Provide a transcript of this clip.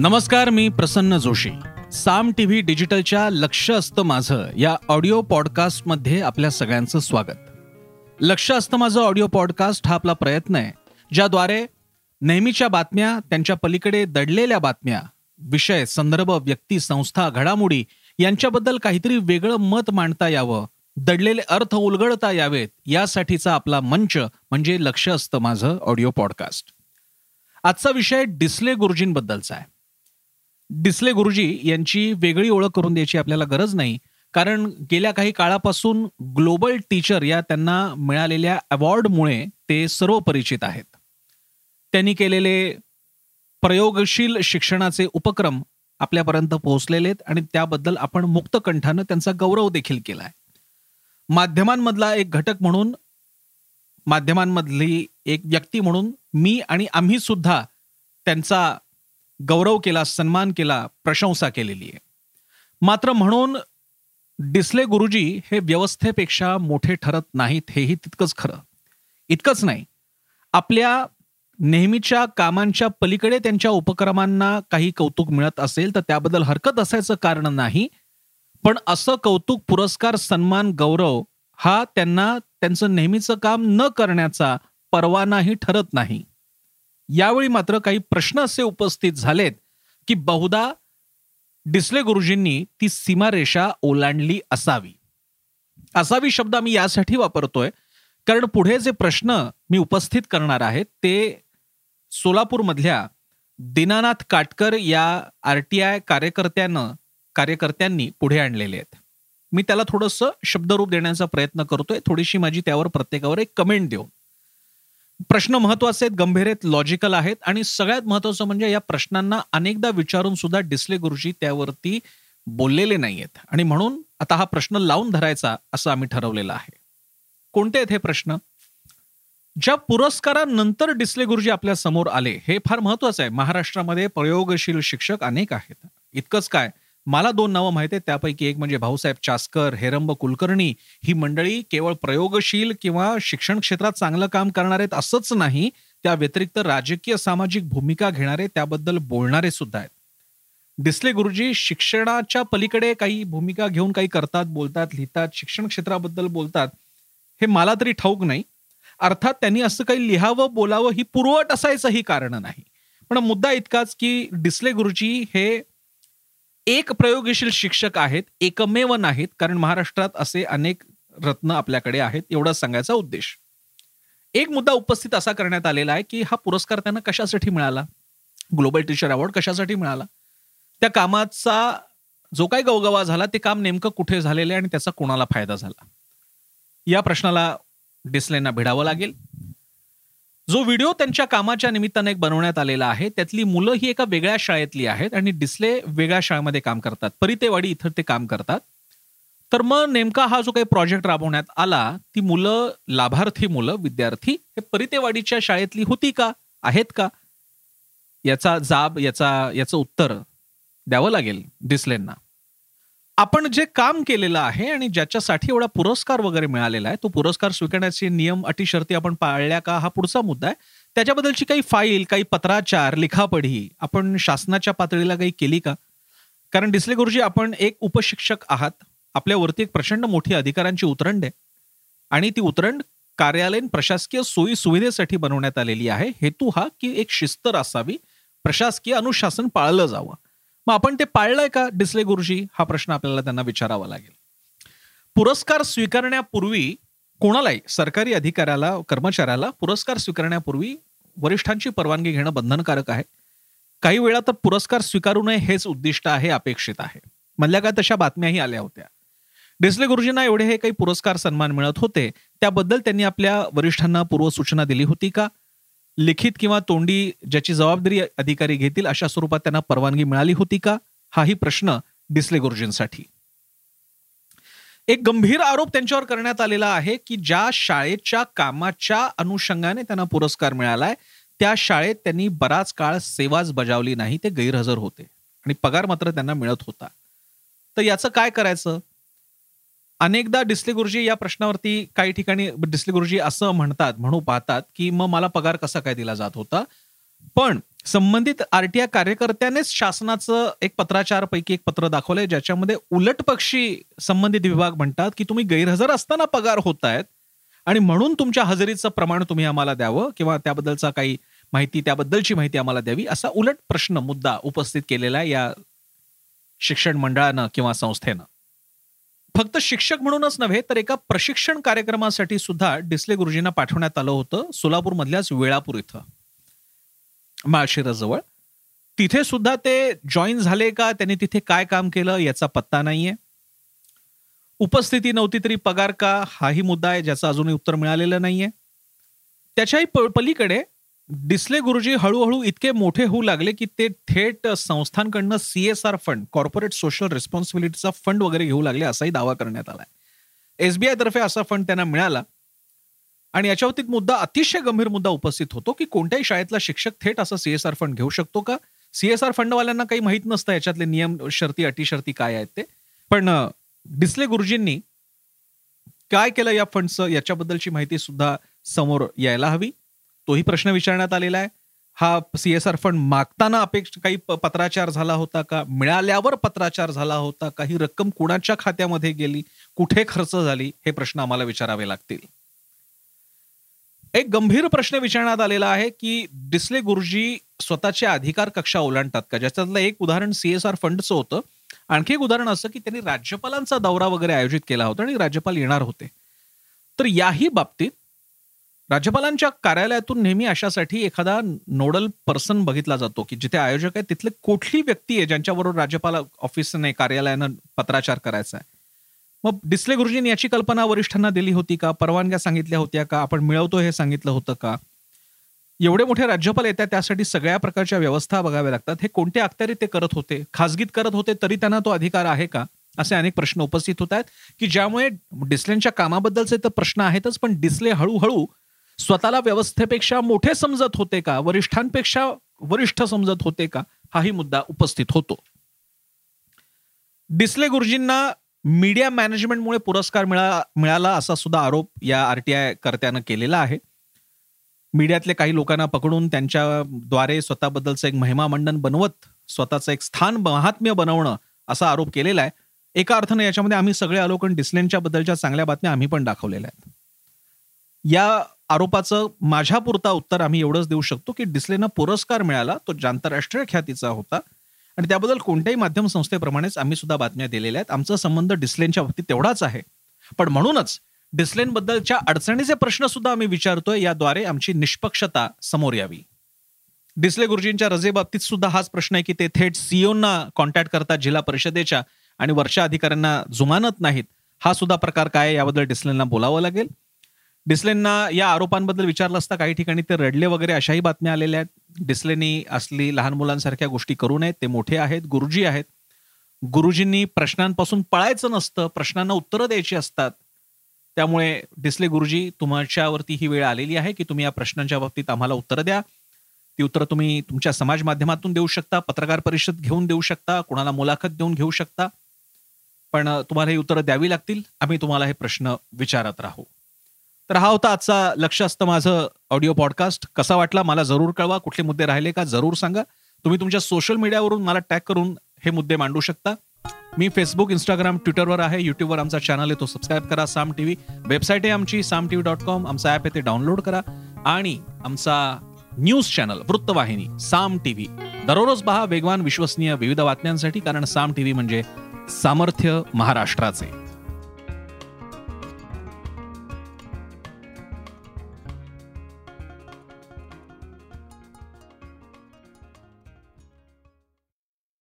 नमस्कार मी प्रसन्न जोशी. साम टीव्ही डिजिटलच्या लक्ष असतं माझं या ऑडिओ पॉडकास्टमध्ये आपल्या सगळ्यांचं स्वागत. लक्ष असतं माझं ऑडिओ पॉडकास्ट हा आपला प्रयत्न आहे ज्याद्वारे नेहमीच्या बातम्या त्यांच्या पलीकडे दडलेल्या बातम्या विषय संदर्भ व्यक्ती संस्था घडामोडी यांच्याबद्दल काहीतरी वेगळं मत मांडता यावं दडलेले अर्थ उलगडता यावेत यासाठीचा आपला मंच म्हणजे लक्ष असतं माझं ऑडिओ पॉडकास्ट. आजचा विषय डिस्ले गुरुजींबद्दलचा आहे. डिस्ले गुरुजी यांची वेगळी ओळख करून द्यायची आपल्याला गरज नाही. कारण गेल्या काही काळापासून ग्लोबल टीचर या त्यांना मिळालेल्या अवॉर्डमुळे ते सर्व परिचित आहेत. त्यांनी केलेले प्रयोगशील शिक्षणाचे उपक्रम आपल्यापर्यंत पोहोचलेले आहेत आणि त्याबद्दल आपण मुक्त कंठानं त्यांचा गौरव देखील केला आहे. माध्यमांमधला एक घटक म्हणून माध्यमांमधली एक व्यक्ती म्हणून मी आणि आम्ही सुद्धा त्यांचा गौरव केला सन्मान केला प्रशंसा केलेली आहे. मात्र म्हणून डिस्ले गुरुजी हे व्यवस्थेपेक्षा मोठे ठरत नाहीत हेही तितकंच खरं. इतकंच नाही. आपल्या नेहमीच्या कामांच्या पलीकडे त्यांच्या उपक्रमांना काही कौतुक मिळत असेल तर त्याबद्दल हरकत असायचं कारण नाही. पण असं कौतुक पुरस्कार सन्मान गौरव हा त्यांना त्यांचं नेहमीचं काम न करण्याचा परवानाही ठरत नाही. यावेळी मात्र काही प्रश्न असे उपस्थित झालेत की बहुधा डिस्ले गुरुजींनी ती सीमारेषा ओलांडली असावी. असावी शब्द आम्ही यासाठी वापरतोय कारण पुढे जे प्रश्न मी उपस्थित करणार आहे ते सोलापूरमधल्या दीनानाथ काटकर या आर टी आय कार्यकर्त्यानं कार्यकर्त्यांनी पुढे आणलेले आहेत. मी त्याला थोडंसं शब्दरूप देण्याचा प्रयत्न करतोय थोडीशी माझी त्यावर प्रत्येकावर एक कमेंट देऊन. प्रश्न महत्त्वाचे आहेत गंभीर आहेत लॉजिकल आहेत आणि सगळ्यात महत्वाचं म्हणजे या प्रश्नांना अनेकदा विचारून सुद्धा डिस्ले गुरुजी त्यावरती बोललेले नाहीयेत. आणि म्हणून आता हा प्रश्न लावून धरायचा असं आम्ही ठरवलेलं आहे. कोणते आहेत हे प्रश्न? ज्या पुरस्कारानंतर डिस्ले गुरुजी आपल्यासमोर आले हे फार महत्वाचं आहे. महाराष्ट्रामध्ये प्रयोगशील शिक्षक अनेक आहेत. इतकंच काय मला दोन नावं माहिती आहेत. त्यापैकी एक म्हणजे भाऊसाहेब चास्कर हेरंब कुलकर्णी. ही मंडळी केवळ प्रयोगशील किंवा शिक्षण क्षेत्रात चांगलं काम करणार आहेत असंच नाही त्या व्यतिरिक्त राजकीय सामाजिक भूमिका घेणारे त्याबद्दल बोलणारे सुद्धा आहेत. डिस्ले गुरुजी शिक्षणाच्या पलीकडे काही भूमिका घेऊन काही करतात बोलतात लिहितात शिक्षण क्षेत्राबद्दल बोलतात. हे मला तरी ठाऊक नाही. अर्थात त्यांनी असं काही लिहावं बोलावं ही पुरवट असायचंही कारण नाही. पण मुद्दा इतकाच की डिस्ले गुरुजी हे एक प्रयोगशील शिक्षक आहेत एकमेव नाहीत कारण महाराष्ट्रात असे अनेक रत्न आपल्याकडे आहेत एवढा सांगायचा उद्देश. एक मुद्दा उपस्थित असा करण्यात आलेला आहे की हा पुरस्कार त्यांना कशासाठी मिळाला? ग्लोबल टीचर अवॉर्ड कशासाठी मिळाला? त्या कामाचा जो काही गवगवा झाला ते काम नेमकं कुठे झालेलं आहे आणि त्याचा कोणाला फायदा झाला? या प्रश्नाला डिस्लेना भिडावं लागेल. जो व्हिडिओ त्यांच्या कामाच्या निमित्ताने एक बनवण्यात आलेला आहे त्यातली मुलं ही एका वेगळ्या शाळेतली आहेत आणि डिस्ले वेगळ्या शाळेमध्ये काम करतात. परितेवाडी इथं ते काम करतात. तर मग नेमका हा जो काही प्रोजेक्ट राबवण्यात आला ती मुलं लाभार्थी मुलं विद्यार्थी हे परितेवाडीच्या शाळेतली होती का? आहेत का? याचा जाब याचा याचं उत्तर द्यावं लागेल डिस्लेंना आपण जे काम केलेलं आहे आणि ज्याच्यासाठी एवढा पुरस्कार वगैरे मिळालेला आहे तो पुरस्कार स्वीकारण्याचे नियम अटी शर्ती आपण पाळल्या का हा पुढचा मुद्दा आहे. त्याच्याबद्दलची काही फाईल काही पत्राचार लिखापढी आपण शासनाच्या पातळीला काही केली का? कारण डिस्ले गुरुजी आपण एक उपशिक्षक आहात. आपल्यावरती एक प्रचंड मोठी अधिकारांची उतरंड आहे. आणि ती उतरंड कार्यालयीन प्रशासकीय सोयी सुविधेसाठी बनवण्यात आलेली आहे. हेतू हा की एक शिस्त असावी. प्रशासकीय अनुशासन पाळलं जावं. मग आपण ते पाळलंय का डिस्ले गुरुजी? हा प्रश्न आपल्याला त्यांना विचारावा लागेल. पुरस्कार स्वीकारण्यापूर्वी कोणालाही सरकारी अधिकाऱ्याला कर्मचाऱ्याला पुरस्कार स्वीकारण्यापूर्वी वरिष्ठांची परवानगी घेणं बंधनकारक आहे. काही वेळा तर पुरस्कार स्वीकारू नये हेच उद्दिष्ट आहे अपेक्षित आहे. मधल्या काय तशा बातम्याही आल्या होत्या. डिस्ले गुरुजींना एवढे हे काही पुरस्कार सन्मान मिळत होते. त्याबद्दल त्यांनी आपल्या वरिष्ठांना पूर्वसूचना दिली होती का? लिखित किंवा तोंडी ज्याची जबाबदारी अधिकारी घेतील अशा स्वरूपात त्यांना परवानगी मिळाली होती का? हाही प्रश्न डिस्ले गुरुजींसाठी. एक गंभीर आरोप त्यांच्यावर करण्यात आलेला आहे की ज्या शाळेच्या कामाच्या अनुषंगाने त्यांना पुरस्कार मिळालाय त्या शाळेत त्यांनी बराच काळ सेवाच बजावली नाही ते गैरहजर होते आणि पगार मात्र त्यांना मिळत होता. तर याचं काय करायचं? अनेकदा डिस्ले गुरुजी या प्रश्नावरती काही ठिकाणी डिस्ले गुरुजी असं म्हणतात म्हणू पाहतात की मग मला पगार कसा काय दिला जात होता? पण संबंधित आरटीआय कार्यकर्त्यानेच शासनाचं एक पत्राचारपैकी एक पत्र दाखवलंय ज्याच्यामध्ये उलट पक्षी संबंधित विभाग म्हणतात की तुम्ही गैरहजर असताना पगार होत आहेत आणि म्हणून तुमच्या हजेरीचं प्रमाण तुम्ही आम्हाला द्यावं किंवा त्याबद्दलचा काही माहिती त्याबद्दलची माहिती आम्हाला द्यावी? असा उलट प्रश्न मुद्दा उपस्थित केलेला आहे या शिक्षण मंडळानं किंवा संस्थेनं. फक्त शिक्षक म्हणूनच नव्हे तर एका प्रशिक्षण कार्यक्रमासाठी सुद्धा डिस्ले गुरुजींना पाठवण्यात आलं होतं सोलापूरमधल्याच वेळापूर इथं. माळशिराजवळ तिथे सुद्धा ते जॉईन झाले का? त्यांनी तिथे काय काम केलं? याचा पत्ता नाहीये. उपस्थिती नव्हती तरी पगार का? हाही मुद्दा आहे ज्याचं अजूनही उत्तर मिळालेलं नाहीये. त्याच्याही पलीकडे डिस्ले गुरुजी हळूहळू इतके मोठे होऊ लागले की ते थेट संस्थांकडनं सीएसआर फंड कॉर्पोरेट सोशल रिस्पॉन्सिबिलिटीचा फंड वगैरे घेऊ लागले असाही दावा करण्यात आलाय. एसबीआय तर्फे असा फंड त्यांना मिळाला. आणि याच्या बाबतीत मुद्दा अतिशय गंभीर मुद्दा उपस्थित होतो की कोणत्याही शाळेतला शिक्षक थेट असा सीएसआर फंड घेऊ शकतो का? सीएसआर फंडवाल्यांना काही माहीत नसतं याच्यातले नियम शर्ती अटी शर्ती काय आहेत ते. पण डिस्ले गुरुजींनी काय केलं या फंडचं याच्याबद्दलची माहिती सुद्धा समोर यायला हवी. तोही प्रश्न विचारण्यात आलेला आहे. हा सीएसआर फंड मागताना अपेक्षा काही पत्राचार झाला होता का? मिळाल्यावर पत्राचार झाला होता काही रक्कम कुणाच्या खात्यामध्ये गेली? कुठे खर्च झाली? हे प्रश्न आम्हाला विचारावे लागतील. एक गंभीर प्रश्न विचारण्यात आलेला आहे की डिस्ले गुरुजी स्वतःचे अधिकार कक्षा ओलांडतात का? ज्याच्यातलं एक उदाहरण सीएसआर फंडचं होतं. आणखी एक उदाहरण असं की त्यांनी राज्यपालांचा दौरा वगैरे आयोजित केला होता आणि राज्यपाल येणार होते. तर याही बाबतीत राज्यपालांच्या कार्यालयातून नेहमी अशासाठी एखादा नोडल पर्सन बघितला जातो की जिथे आयोजक आहे तिथले कुठली व्यक्ती आहे ज्यांच्याबरोबर राज्यपाल ऑफिसने कार्यालयानं पत्राचार करायचा आहे? मग डिस्ले गुरुजींनी याची कल्पना वरिष्ठांना दिली होती का? परवानग्या सांगितल्या होत्या का? आपण मिळवतो हे सांगितलं होतं का? एवढे मोठे राज्यपाल येतात त्यासाठी सगळ्या प्रकारच्या व्यवस्था बघाव्या लागतात. हे कोणत्या अखत्यारीत ते करत होते? खासगीत करत होते तरी त्यांना तो अधिकार आहे का? असे अनेक प्रश्न उपस्थित होत आहेत की ज्यामुळे डिस्लेंच्या कामाबद्दलचे तर प्रश्न आहेतच पण डिस्ले हळूहळू स्वतःला व्यवस्थेपेक्षा मोठे समजत होते का? वरिष्ठांपेक्षा वरिष्ठ समजत होते का? हाही मुद्दा उपस्थित होतो. डिस्ले गुरुजींना मीडिया मॅनेजमेंटमुळे पुरस्कार मिळा मिळाला असा सुद्धा आरोप या आरटीआय कर्त्यानं केलेला आहे. मीडियातले काही लोकांना पकडून त्यांच्याद्वारे स्वतःबद्दलचं एक महिमा मंडन बनवत स्वतःचं एक स्थान महात्म्य बनवणं असा आरोप केलेला आहे. एका अर्थानं याच्यामध्ये आम्ही सगळे आलो कारण डिस्लेनच्या बद्दलच्या चांगल्या बातम्या आम्ही पण दाखवलेल्या आहेत. या आरोपाचं माझ्या पुरता उत्तर आम्ही एवढंच देऊ शकतो की डिस्लेनं पुरस्कार मिळाला तो आंतरराष्ट्रीय ख्यातीचा होता. आणि त्याबद्दल कोणत्याही माध्यम संस्थेप्रमाणेच आम्ही सुद्धा बातम्या दिलेल्या आहेत. आमचा संबंध डिस्लेनच्या बाबतीत तेवढाच आहे. पण म्हणूनच डिस्लेन बद्दलच्या अडचणीचे प्रश्न सुद्धा आम्ही विचारतोय याद्वारे आमची निष्पक्षता समोर यावी. डिस्ले गुरुजींच्या रजेबाबतीत सुद्धा हाच प्रश्न आहे की ते थेट सीओना कॉन्टॅक्ट करतात जिल्हा परिषदेच्या आणि वरच्या अधिकाऱ्यांना जुमानत नाहीत. हा सुद्धा प्रकार काय याबद्दल डिस्लेनला बोलावं लागेल. डिस्लेनना या आरोपांबद्दल विचारलं असता काही ठिकाणी ते रडले वगैरे अशाही बातम्या आलेल्या आहेत. डिस्लेनी असली लहान मुलांसारख्या गोष्टी करू नयेत. ते मोठे आहेत गुरुजी आहेत. गुरुजींनी प्रश्नांपासून पळायचं नसतं प्रश्नांना उत्तरं द्यायची असतात. त्यामुळे डिस्ले गुरुजी तुमच्यावरती ही वेळ आलेली आहे की तुम्ही या प्रश्नांच्या बाबतीत आम्हाला उत्तरं द्या. ती उत्तरं तुम्ही तुमच्या समाज माध्यमातून देऊ शकता पत्रकार परिषद घेऊन देऊ शकता कोणाला मुलाखत देऊन घेऊ शकता. पण तुम्हाला ही उत्तरं द्यावी लागतील. आम्ही तुम्हाला हे प्रश्न विचारत राहू. तर हा होता आजचा लक्ष असतं माझं ऑडिओ पॉडकास्ट कसा वाटला मला जरूर कळवा. कुठले मुद्दे राहिले का जरूर सांगा. तुम्ही तुमच्या सोशल मीडियावरून मला टॅग करून हे मुद्दे मांडू शकता. मी फेसबुक इंस्टाग्राम ट्विटरवर आहे. युट्यूबवर आमचा चॅनल आहे. तो सबस्क्राईब करा. साम टीव्ही वेबसाईट आहे आमची. साम टीव्ही डॉट कॉम आमचा ॲप आहे. ते डाउनलोड करा. आणि आमचा न्यूज चॅनल वृत्तवाहिनी साम टीव्ही दररोज पहा वेगवान विश्वसनीय विविध बातम्यांसाठी. कारण साम टीव्ही म्हणजे सामर्थ्य महाराष्ट्राचे.